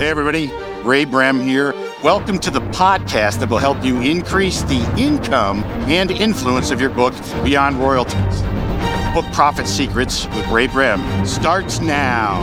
Hey, everybody. Ray Brehm here. Welcome to the podcast that will help you increase the income and influence of your book beyond royalties. Book Profit Secrets with Ray Brehm starts now.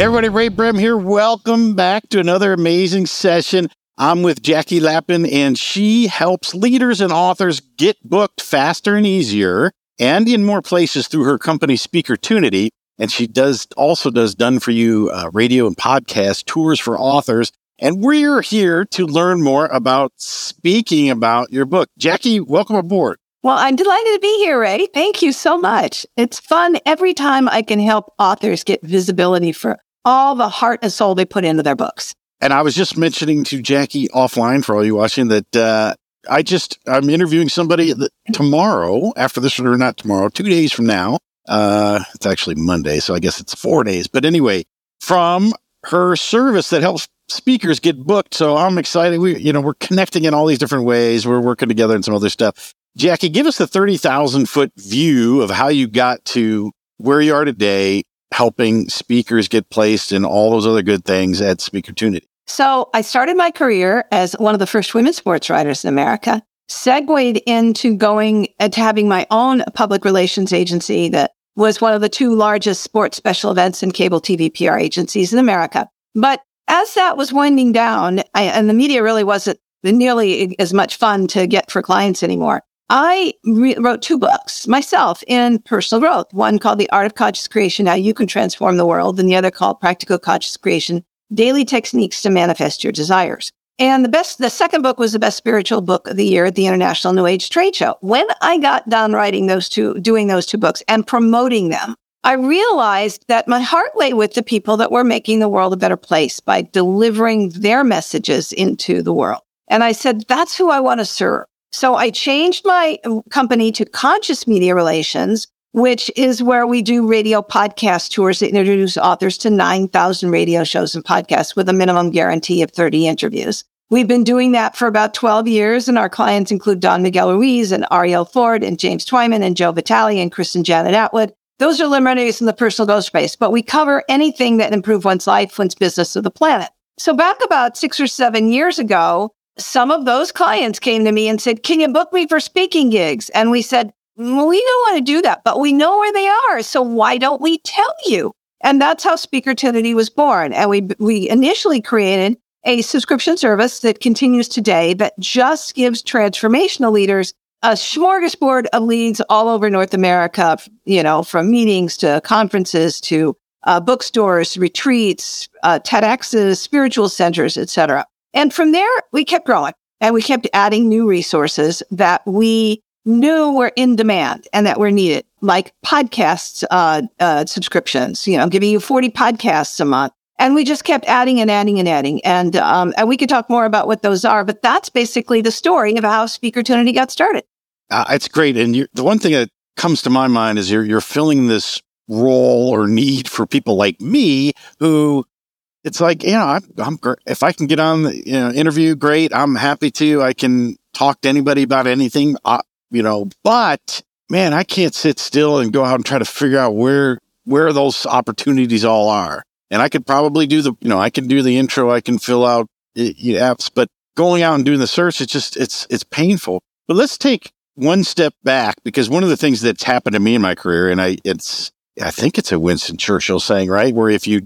Everybody, Ray Brehm here. Welcome back to another amazing session. I'm with Jackie Lapin, and she helps leaders and authors get booked faster and easier and in more places through her company Speaker Speakertunity and she does also does done for you uh, radio and podcast tours for authors. And we're here to learn more about speaking about your book. Jackie, welcome aboard. Well, I'm delighted to be here, Ray. Thank you so much. It's fun every time I can help authors get visibility for all the heart and soul they put into their books. And I was just mentioning to Jackie offline for all you watching that uh, I just I'm interviewing somebody that tomorrow after this or not tomorrow, two days from now, uh, it's actually Monday, so I guess it's four days. But anyway, from her service that helps speakers get booked. So I'm excited. We, you know, we're connecting in all these different ways. We're working together and some other stuff. Jackie, give us the 30,000 foot view of how you got to where you are today, helping speakers get placed and all those other good things at Speakertunity. So I started my career as one of the first women sports writers in America, segued into going and having my own public relations agency that was one of the two largest sports special events and cable TV PR agencies in America. But as that was winding down, I, and the media really wasn't nearly as much fun to get for clients anymore, I re- wrote two books myself in personal growth. One called The Art of Conscious Creation, How You Can Transform the World, and the other called Practical Conscious Creation, Daily Techniques to Manifest Your Desires. And the best, the second book was the best spiritual book of the year at the International New Age Trade Show. When I got done writing those two, doing those two books and promoting them, I realized that my heart lay with the people that were making the world a better place by delivering their messages into the world. And I said, that's who I want to serve. So I changed my company to Conscious Media Relations, which is where we do radio podcast tours that introduce authors to 9,000 radio shows and podcasts with a minimum guarantee of 30 interviews. We've been doing that for about 12 years, and our clients include Don Miguel Ruiz and Arielle Ford and James Twyman and Joe Vitale and Chris and Janet Attwood. Those are luminaries in the personal growth space, but we cover anything that improve one's life, one's business, or the planet. So back about six or seven years ago, some of those clients came to me and said, can you book me for speaking gigs? And we said, we don't want to do that, but we know where they are. So why don't we tell you? And that's how Speaker Speakertunity was born. And we, we initially created a subscription service that continues today that just gives transformational leaders a smorgasbord of leads all over North America, you know, from meetings to conferences to uh, bookstores, retreats, uh, TEDx's, spiritual centers, etc. And from there, we kept growing and we kept adding new resources that we knew we were in demand and that were needed, like podcasts uh, uh, subscriptions, you know, giving you 40 podcasts a month. And we just kept adding and adding and adding. And, um, and we could talk more about what those are, but that's basically the story of how Speaker Speakertunity got started. Uh, it's great. And the one thing that comes to my mind is you're, you're filling this role or need for people like me who it's like, yeah, I'm, I'm if I can get on the you know, interview, great. I'm happy to. I can talk to anybody about anything. Uh, you know, but man, I can't sit still and go out and try to figure out where, where those opportunities all are. And I could probably do the, you know, I can do the intro, I can fill out apps, but going out and doing the search, it's just, it's, it's painful. But let's take one step back because one of the things that's happened to me in my career, and I, it's, I think it's a Winston Churchill saying, right? Where if you,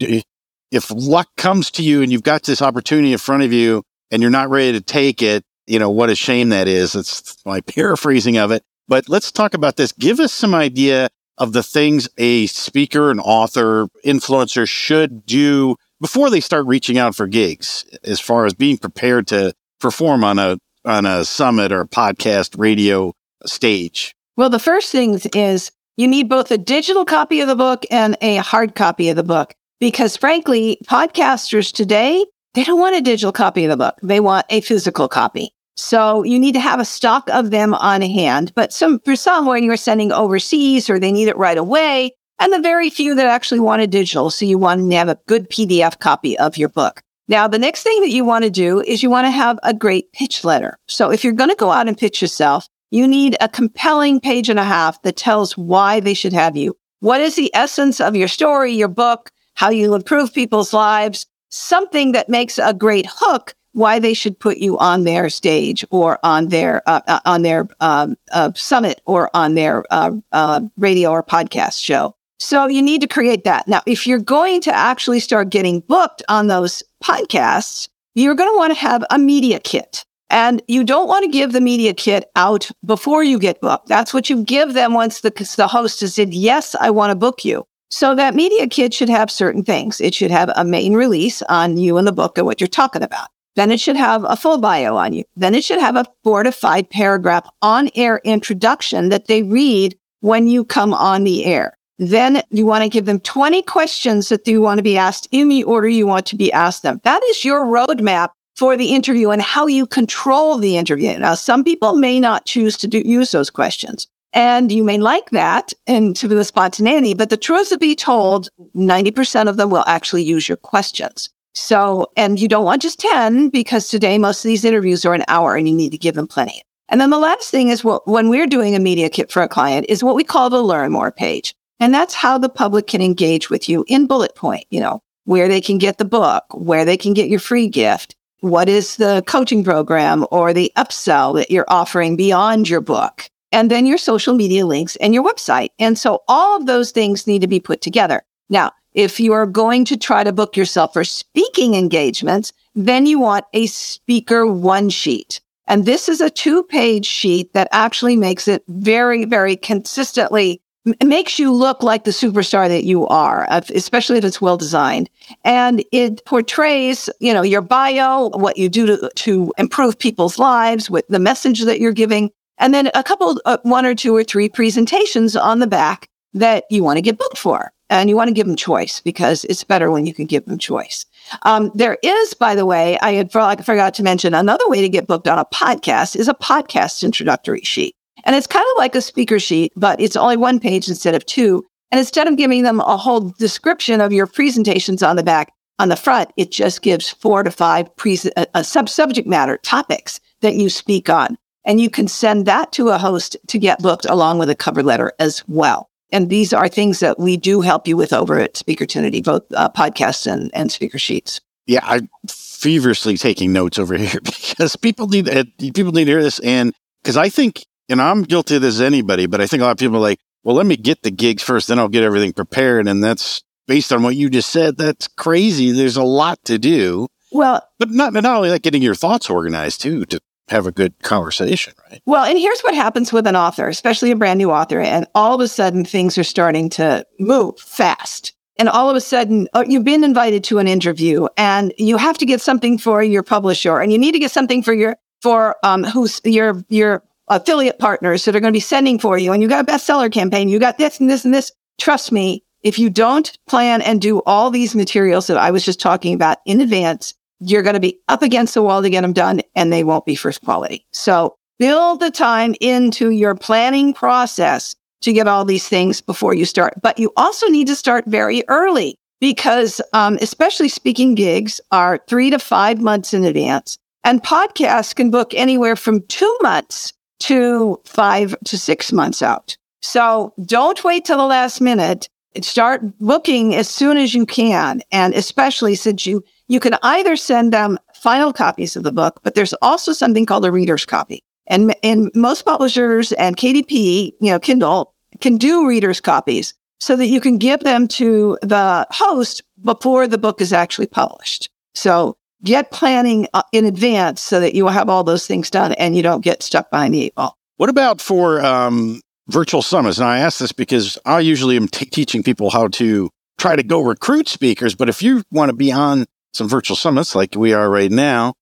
if luck comes to you and you've got this opportunity in front of you and you're not ready to take it, you know, what a shame that is. It's my paraphrasing of it. But let's talk about this. Give us some idea of the things a speaker, an author, influencer should do before they start reaching out for gigs as far as being prepared to perform on a on a summit or a podcast radio stage? Well, the first thing is you need both a digital copy of the book and a hard copy of the book because frankly, podcasters today they don't want a digital copy of the book. They want a physical copy. So you need to have a stock of them on hand. But some, for some, when you're sending overseas or they need it right away, and the very few that actually want a digital. So you want to have a good PDF copy of your book. Now, the next thing that you want to do is you want to have a great pitch letter. So if you're going to go out and pitch yourself, you need a compelling page and a half that tells why they should have you. What is the essence of your story, your book, how you improve people's lives, something that makes a great hook why they should put you on their stage or on their uh, uh, on their um, uh, summit or on their uh, uh, radio or podcast show. So you need to create that. Now, if you're going to actually start getting booked on those podcasts, you're going to want to have a media kit. And you don't want to give the media kit out before you get booked. That's what you give them once the, the host has said, yes, I want to book you. So that media kit should have certain things. It should have a main release on you and the book and what you're talking about. Then it should have a full bio on you. Then it should have a four to five paragraph on air introduction that they read when you come on the air. Then you want to give them 20 questions that you want to be asked in the order you want to be asked them. That is your roadmap for the interview and how you control the interview. Now, some people may not choose to do, use those questions. And you may like that and to be the spontaneity, but the truth to be told, 90% of them will actually use your questions. So, and you don't want just 10 because today most of these interviews are an hour and you need to give them plenty. And then the last thing is what, when we're doing a media kit for a client is what we call the learn more page. And that's how the public can engage with you in bullet point, you know, where they can get the book, where they can get your free gift, what is the coaching program or the upsell that you're offering beyond your book, and then your social media links and your website. And so all of those things need to be put together. Now, if you are going to try to book yourself for speaking engagements, then you want a speaker one sheet. And this is a two page sheet that actually makes it very, very consistently it makes you look like the superstar that you are, especially if it's well designed. And it portrays, you know, your bio, what you do to, to improve people's lives with the message that you're giving. And then a couple, uh, one or two or three presentations on the back that you want to get booked for and you want to give them choice because it's better when you can give them choice. Um, there is, by the way, I had I forgot to mention another way to get booked on a podcast is a podcast introductory sheet. And it's kind of like a speaker sheet, but it's only one page instead of two. And instead of giving them a whole description of your presentations on the back, on the front, it just gives four to five pre- uh, uh, sub subject matter topics that you speak on. And you can send that to a host to get booked along with a cover letter as well. And these are things that we do help you with over at Speaker Speakertunity, both uh, podcasts and, and speaker sheets. Yeah, I'm feverishly taking notes over here because people need uh, people need to hear this, and because I think, and I'm guilty of this as anybody, but I think a lot of people are like, well, let me get the gigs first, then I'll get everything prepared, and that's based on what you just said. That's crazy. There's a lot to do. Well, but not not only like getting your thoughts organized too to have a good conversation, right? Well, and here's what happens with an author, especially a brand new author, and all of a sudden things are starting to move fast. And all of a sudden, oh, you've been invited to an interview, and you have to get something for your publisher, and you need to get something for your for um, who's your your affiliate partners that are going to be sending for you, and you got a bestseller campaign, you got this and this and this. Trust me, if you don't plan and do all these materials that I was just talking about in advance, you're going to be up against the wall to get them done and they won't be first quality. So build the time into your planning process to get all these things before you start. But you also need to start very early because, um, especially speaking gigs are three to five months in advance and podcasts can book anywhere from two months to five to six months out. So don't wait till the last minute. Start booking as soon as you can. And especially since you you can either send them final copies of the book, but there's also something called a reader's copy. And, and most publishers and KDP, you know, Kindle can do reader's copies so that you can give them to the host before the book is actually published. So get planning uh, in advance so that you will have all those things done and you don't get stuck behind the eight ball. What about for um, virtual summits? And I ask this because I usually am t- teaching people how to try to go recruit speakers. But if you want to be on some virtual summits like we are right now.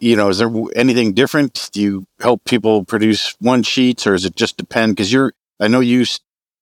You know, is there anything different? Do you help people produce one sheets or does it just depend? Because you're, I know you,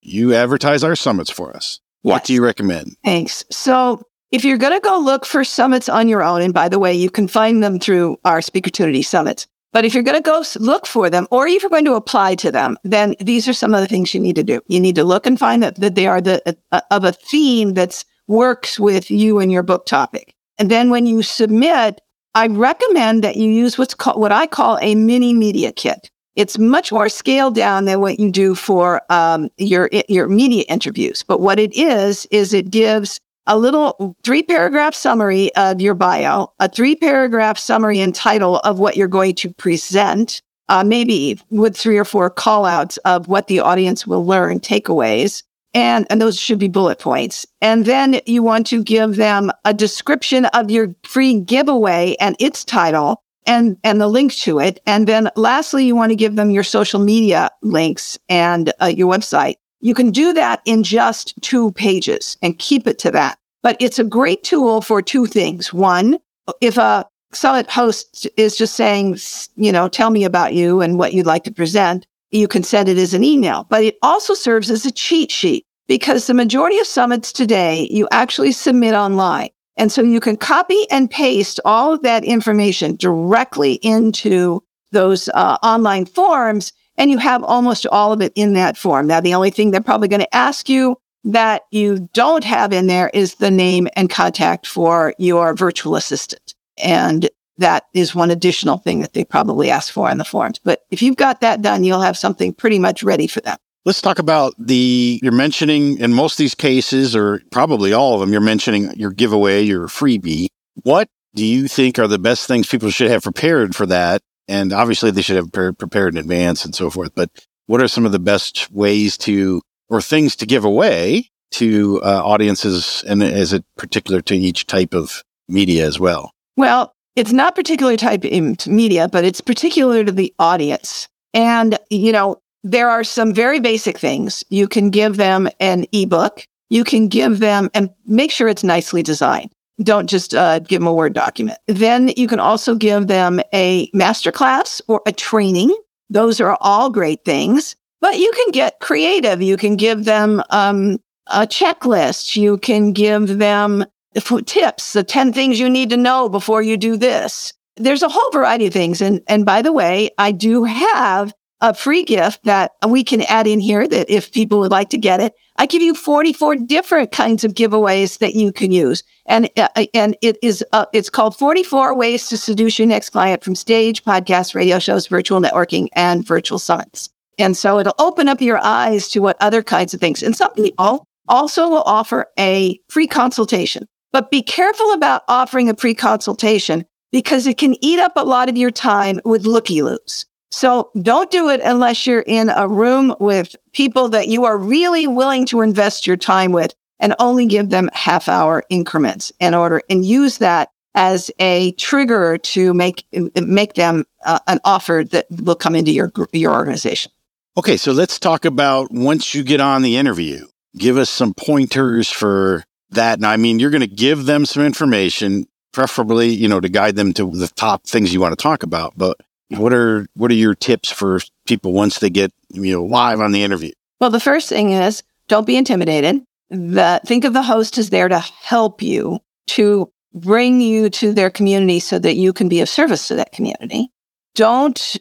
you advertise our summits for us. What do you recommend? Thanks. So if you're going to go look for summits on your own, and by the way, you can find them through our Speakertunity summits. But if you're going to go look for them, or if you're going to apply to them, then these are some of the things you need to do. You need to look and find that, that they are the uh, of a theme that works with you and your book topic. And then when you submit, I recommend that you use what's called, what I call a mini media kit. It's much more scaled down than what you do for um, your your media interviews. But what it is is it gives a little three paragraph summary of your bio, a three paragraph summary and title of what you're going to present, uh, maybe with three or four call outs of what the audience will learn, takeaways. And, and those should be bullet points. And then you want to give them a description of your free giveaway and its title and, and the link to it. And then lastly, you want to give them your social media links and uh, your website. You can do that in just two pages and keep it to that. But it's a great tool for two things. One, if a summit host is just saying, you know, tell me about you and what you'd like to present, you can send it as an email. But it also serves as a cheat sheet because the majority of summits today, you actually submit online. And so you can copy and paste all of that information directly into those uh, online forms and you have almost all of it in that form. Now, the only thing they're probably going to ask you that you don't have in there is the name and contact for your virtual assistant. And that is one additional thing that they probably ask for in the forms. But if you've got that done, you'll have something pretty much ready for them. Let's talk about the, you're mentioning in most of these cases, or probably all of them, you're mentioning your giveaway, your freebie. What do you think are the best things people should have prepared for that? And obviously they should have prepared in advance and so forth. But what are some of the best ways to, or things to give away to uh, audiences? And is it particular to each type of media as well? Well, it's not particular type media, but it's particular to the audience. And, you know, there are some very basic things. You can give them an ebook. You can give them and make sure it's nicely designed. Don't just uh, give them a Word document. Then you can also give them a masterclass or a training. Those are all great things, but you can get creative. You can give them um, a checklist. You can give them tips, the 10 things you need to know before you do this. There's a whole variety of things. And, and by the way, I do have a free gift that we can add in here that if people would like to get it, I give you 44 different kinds of giveaways that you can use. And, uh, and it is, uh, it's called 44 ways to seduce your next client from stage, podcasts, radio shows, virtual networking, and virtual summits. And so it'll open up your eyes to what other kinds of things. And some people also will offer a free consultation, but be careful about offering a pre consultation because it can eat up a lot of your time with looky loos. So don't do it unless you're in a room with people that you are really willing to invest your time with and only give them half hour increments in order and use that as a trigger to make make them uh, an offer that will come into your your organization. Okay, so let's talk about once you get on the interview. Give us some pointers for that. And I mean, you're going to give them some information, preferably, you know, to guide them to the top things you want to talk about. But what are what are your tips for people once they get you know live on the interview? Well, the first thing is don't be intimidated. The, think of the host as there to help you to bring you to their community so that you can be of service to that community. Don't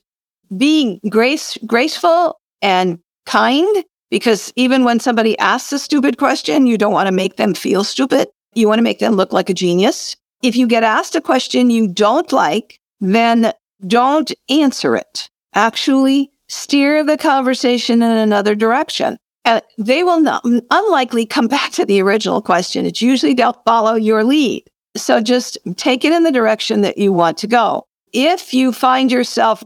be grace graceful and kind because even when somebody asks a stupid question, you don't want to make them feel stupid. You want to make them look like a genius. If you get asked a question you don't like, then don't answer it. Actually, steer the conversation in another direction. And they will not, mm, unlikely come back to the original question. It's usually they'll follow your lead. So just take it in the direction that you want to go. If you find yourself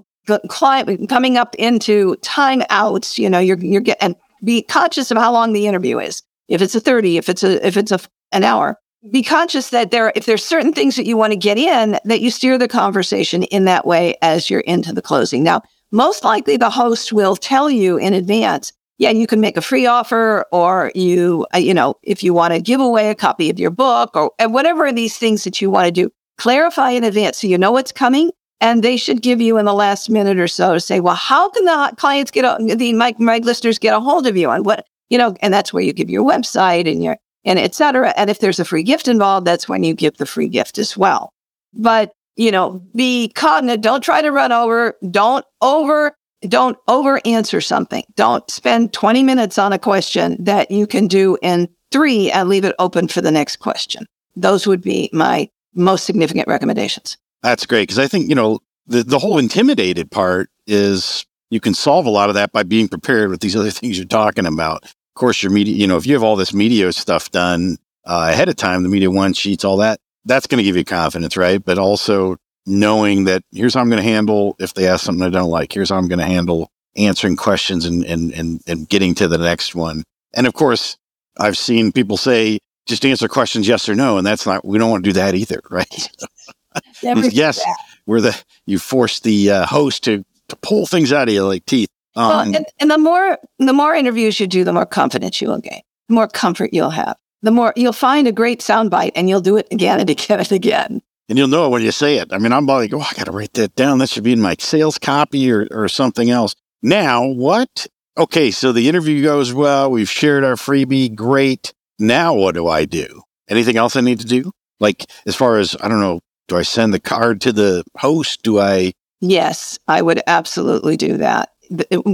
coming up into timeouts, you know, you're, you're getting, be conscious of how long the interview is. If it's a 30, if it's a, if it's a, an hour, be conscious that there, if there's certain things that you want to get in, that you steer the conversation in that way as you're into the closing. Now, most likely the host will tell you in advance, yeah, you can make a free offer or you, uh, you know, if you want to give away a copy of your book or whatever these things that you want to do, clarify in advance so you know what's coming. And they should give you in the last minute or so to say, well, how can the clients get, a, the my, my listeners get a hold of you on what, you know, and that's where you give your website and your, and etc. And if there's a free gift involved, that's when you give the free gift as well. But, you know, be cognizant. Don't try to run over. Don't over, don't over answer something. Don't spend 20 minutes on a question that you can do in three and leave it open for the next question. Those would be my most significant recommendations. That's great. Cause I think, you know, the, the whole intimidated part is you can solve a lot of that by being prepared with these other things you're talking about Of course, your media, you know, if you have all this media stuff done, uh, ahead of time, the media one sheets, all that, that's going to give you confidence, right? But also knowing that here's how I'm going to handle if they ask something I don't like. Here's how I'm going to handle answering questions and, and, and, and getting to the next one. And of course, I've seen people say, just answer questions yes or no. And that's not, we don't want to do that either, right? yes, where the, you force the uh, host to, to pull things out of you like teeth. Um, well, and, and the more, the more interviews you do, the more confidence you will gain, the more comfort you'll have, the more you'll find a great soundbite and you'll do it again and again and again. And you'll know it when you say it. I mean, I'm like, oh, I got to write that down. That should be in my sales copy or, or something else. Now, what? Okay, so the interview goes well. We've shared our freebie. Great. Now, what do I do? Anything else I need to do? Like, as far as, I don't know, do I send the card to the host? Do I? Yes, I would absolutely do that.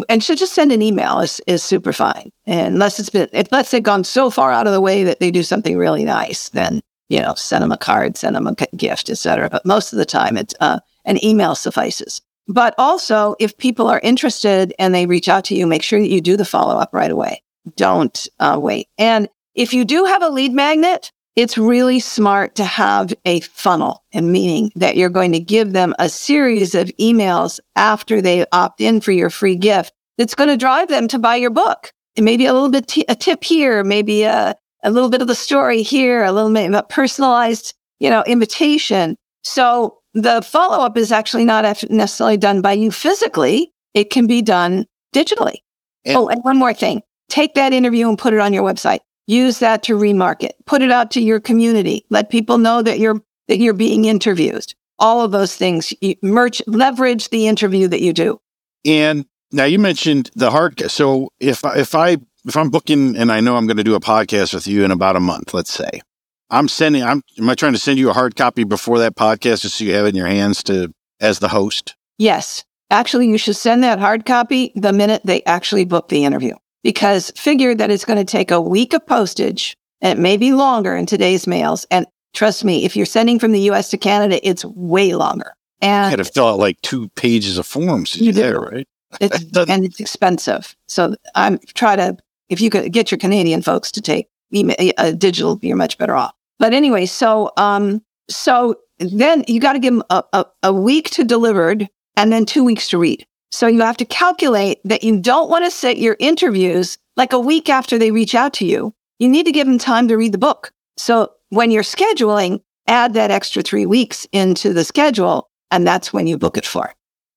And should just send an email is, is super fine. Unless it's been, unless they've gone so far out of the way that they do something really nice, then, you know, send them a card, send them a gift, etc. But most of the time, it's uh, an email suffices. But also, if people are interested and they reach out to you, make sure that you do the follow up right away. Don't uh, wait. And if you do have a lead magnet, it's really smart to have a funnel and meaning that you're going to give them a series of emails after they opt in for your free gift that's going to drive them to buy your book. And maybe a little bit t- a tip here, maybe a, a little bit of the story here, a little bit of a personalized, you know, invitation. So the follow up is actually not necessarily done by you physically. It can be done digitally. And- oh, and one more thing. Take that interview and put it on your website. Use that to remarket. Put it out to your community. Let people know that you're that you're being interviewed. All of those things. You merch leverage the interview that you do. And now you mentioned the hard. So if if I if I'm booking and I know I'm going to do a podcast with you in about a month, let's say, I'm sending, I'm, am I trying to send you a hard copy before that podcast just so you have it in your hands to, as the host? Yes. Actually, you should send that hard copy the minute they actually book the interview because figure that it's going to take a week of postage and it may be longer in today's mails. And trust me, if you're sending from the US to Canada, it's way longer. And you had to fill out like two pages of forms. You there, right? It's, and it's expensive. So I'm try to, if you could get your Canadian folks to take email, uh, digital, you're much better off. But anyway, so um, so then you got to give them a, a, a week to delivered and then two weeks to read. So you have to calculate that you don't want to set your interviews like a week after they reach out to you. You need to give them time to read the book. So when you're scheduling, add that extra three weeks into the schedule, and that's when you book it for.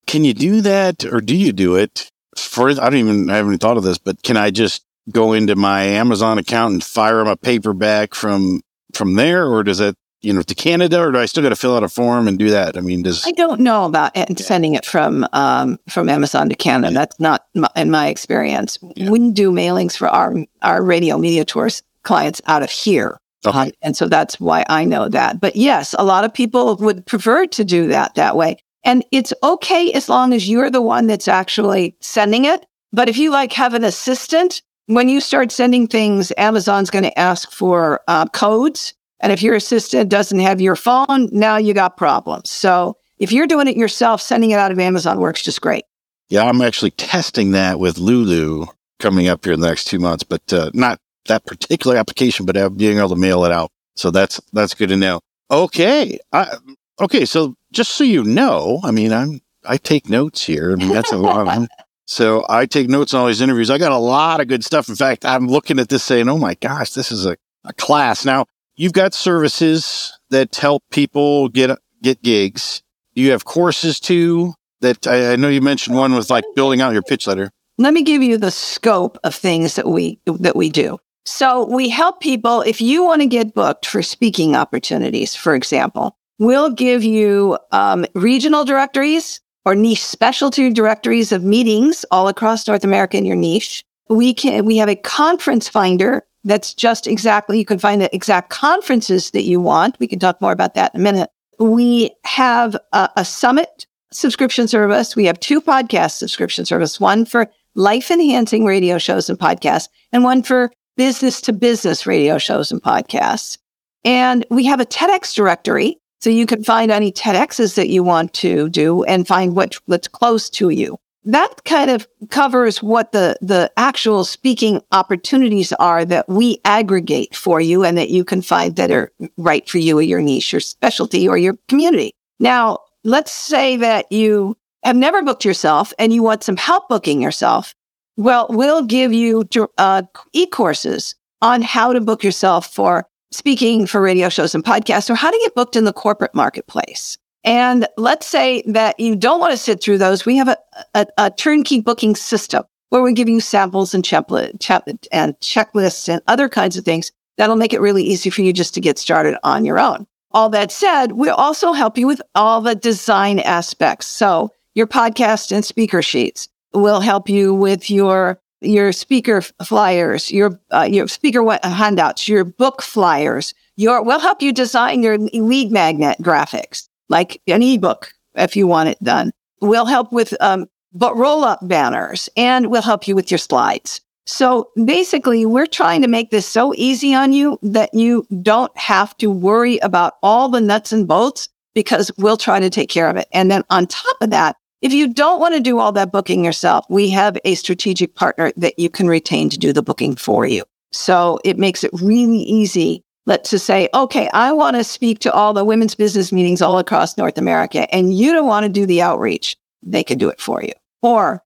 Can you do that, or do you do it? For I don't even I haven't thought of this, but can I just go into my Amazon account and fire them a paperback from from there, or does it you know to Canada, or do I still got to fill out a form and do that? I mean, does I don't know about sending it from um, from Amazon to Canada. Yeah. That's not my, in my experience. Yeah. We do mailings for our our radio media tours clients out of here. Okay. Uh, and so that's why I know that. But yes, a lot of people would prefer to do that that way. And it's okay as long as you're the one that's actually sending it. But if you like have an assistant when you start sending things, Amazon's going to ask for uh, codes. And if your assistant doesn't have your phone, now you got problems. So if you're doing it yourself, sending it out of Amazon works just great. Yeah, I'm actually testing that with Lulu coming up here in the next two months, but uh, not that particular application, but being able to mail it out. So that's that's good to know. Okay, I, okay. So just so you know, I mean, I'm I take notes here. I mean, that's a lot. So I take notes on all these interviews. I got a lot of good stuff. In fact, I'm looking at this saying, oh my gosh, this is a, a class. Now, you've got services that help people get get gigs. You have courses too? That I, I know you mentioned one was like building out your pitch letter. Let me give you the scope of things that we that we do. So we help people if you want to get booked for speaking opportunities, for example. We'll give you um, regional directories or niche specialty directories of meetings all across North America in your niche. We can, we have a conference finder that's just exactly, you can find the exact conferences that you want. We can talk more about that in a minute. We have a, a summit subscription service. We have two podcast subscription service, one for life enhancing radio shows and podcasts and one for business to business radio shows and podcasts. And we have a TEDx directory so you can find any TEDx's that you want to do and find what, what's close to you. That kind of covers what the, the actual speaking opportunities are that we aggregate for you and that you can find that are right for you or your niche or specialty or your community. Now, let's say that you have never booked yourself and you want some help booking yourself. Well, we'll give you uh, e-courses on how to book yourself for speaking for radio shows and podcasts or how to get booked in the corporate marketplace. And let's say that you don't want to sit through those. We have a, a, a turnkey booking system where we give you samples and, and checklists and other kinds of things that'll make it really easy for you just to get started on your own. All that said, we'll also help you with all the design aspects. So your podcast and speaker sheets will help you with your your speaker flyers, your uh, your speaker handouts, your book flyers. Your we'll help you design your lead magnet graphics like an ebook if you want it done. We'll help with um, but roll up banners and we'll help you with your slides. So basically, we're trying to make this so easy on you that you don't have to worry about all the nuts and bolts because we'll try to take care of it. And then on top of that, if you don't want to do all that booking yourself, we have a strategic partner that you can retain to do the booking for you. So it makes it really easy let to say, okay, I want to speak to all the women's business meetings all across North America and you don't want to do the outreach. They can do it for you. Or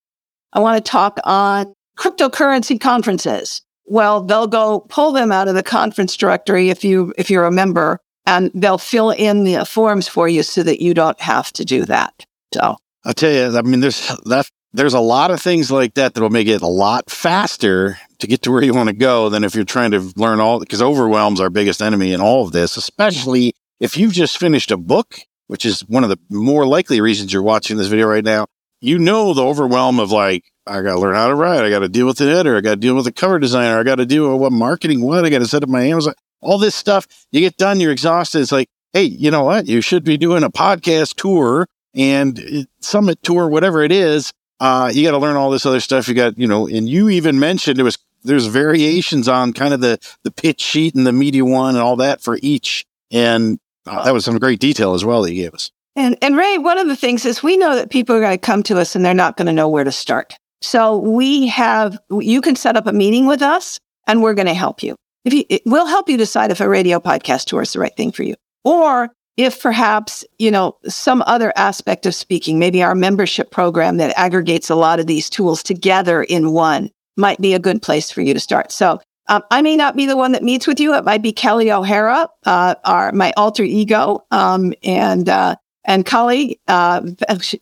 I want to talk on cryptocurrency conferences. Well, they'll go pull them out of the conference directory if you, if you're a member and they'll fill in the forms for you so that you don't have to do that. So I'll tell you, I mean, there's that, there's a lot of things like that that'll make it a lot faster to get to where you want to go than if you're trying to learn all, because overwhelm's our biggest enemy in all of this, especially if you've just finished a book, which is one of the more likely reasons you're watching this video right now. You know, the overwhelm of like, I got to learn how to write. I got to deal with the editor. I got to deal with the cover designer. I got to deal with what marketing, what I got to set up my Amazon, all this stuff. You get done, you're exhausted. It's like, Hey, you know what? You should be doing a podcast tour and summit tour, whatever it is. Uh, you got to learn all this other stuff. You got, you know, and you even mentioned it was there's variations on kind of the the pitch sheet and the media one and all that for each. And uh, that was some great detail as well that you gave us. And and Ray, one of the things is we know that people are going to come to us and they're not going to know where to start. So we have you can set up a meeting with us and we're going to help you. If you we'll help you decide if a radio podcast tour is the right thing for you. Or if perhaps, you know, some other aspect of speaking, maybe our membership program that aggregates a lot of these tools together in one might be a good place for you to start. So um, I may not be the one that meets with you. It might be Kelly O'Hara, uh, our my alter ego, um, and uh, and colleague, uh,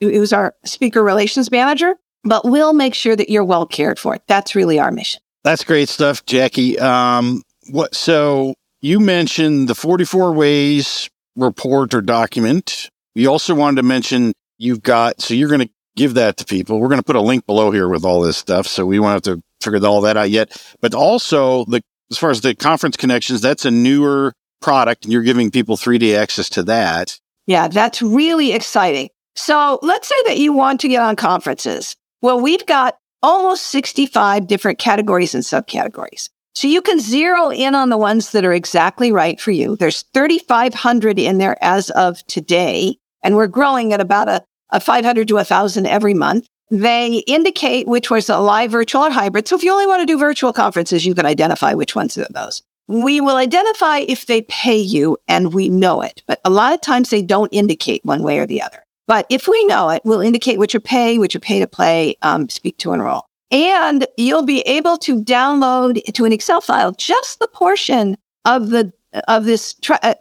who's our speaker relations manager. But we'll make sure that you're well cared for. That's really our mission. That's great stuff, Jackie. Um, what? So you mentioned the 44 ways report or document. We also wanted to mention you've got. So you're going to give that to people. We're going to put a link below here with all this stuff. So we won't have to figure all that out yet. But also the, as far as the conference connections, that's a newer product and you're giving people 3D access to that. Yeah, that's really exciting. So let's say that you want to get on conferences. Well, we've got almost 65 different categories and subcategories. So you can zero in on the ones that are exactly right for you. There's 3,500 in there as of today, and we're growing at about a a 500 to 1,000 every month. They indicate which was a live, virtual, or hybrid. So if you only want to do virtual conferences, you can identify which ones are those. We will identify if they pay you and we know it, but a lot of times they don't indicate one way or the other. But if we know it, we'll indicate which are pay, which are pay to play, um, speak to enroll. And you'll be able to download to an Excel file just the portion of the of this uh,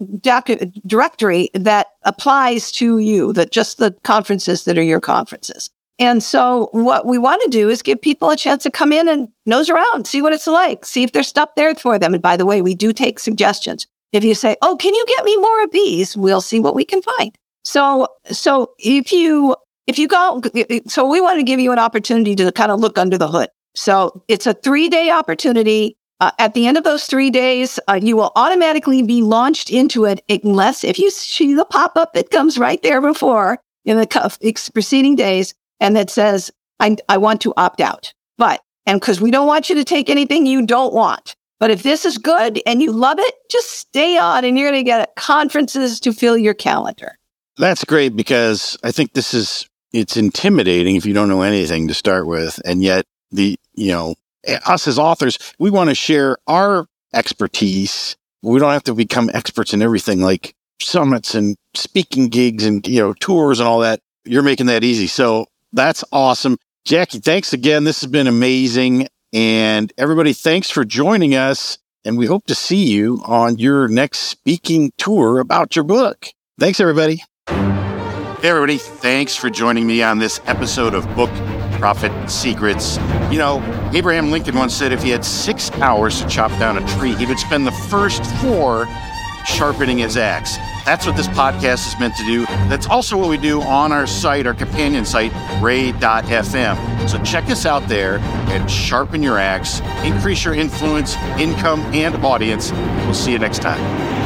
directory that applies to you, that just the conferences that are your conferences. And so what we want to do is give people a chance to come in and nose around, see what it's like, see if there's stuff there for them. And by the way, we do take suggestions. If you say, Oh, can you get me more of these? We'll see what we can find. So, so if you, if you go, so we want to give you an opportunity to kind of look under the hood. So it's a three day opportunity. Uh, at the end of those three days, uh, you will automatically be launched into it unless if you see the pop up that comes right there before in the preceding days and that says, I, I want to opt out. But, and because we don't want you to take anything you don't want. But if this is good and you love it, just stay on and you're going to get conferences to fill your calendar. That's great because I think this is it's intimidating if you don't know anything to start with. And yet the, you know, Uh, us as authors, we want to share our expertise. We don't have to become experts in everything like summits and speaking gigs and, you know, tours and all that. You're making that easy. So that's awesome. Jackie, thanks again. This has been amazing. And everybody, thanks for joining us. And we hope to see you on your next speaking tour about your book. Thanks, everybody. Hey, everybody. Thanks for joining me on this episode of Book Profit Secrets. You know, Abraham Lincoln once said if he had six hours to chop down a tree, he would spend the first four sharpening his axe. That's what this podcast is meant to do. That's also what we do on our site, our companion site, ray.fm. So check us out there and sharpen your axe, increase your influence, income, and audience. We'll see you next time.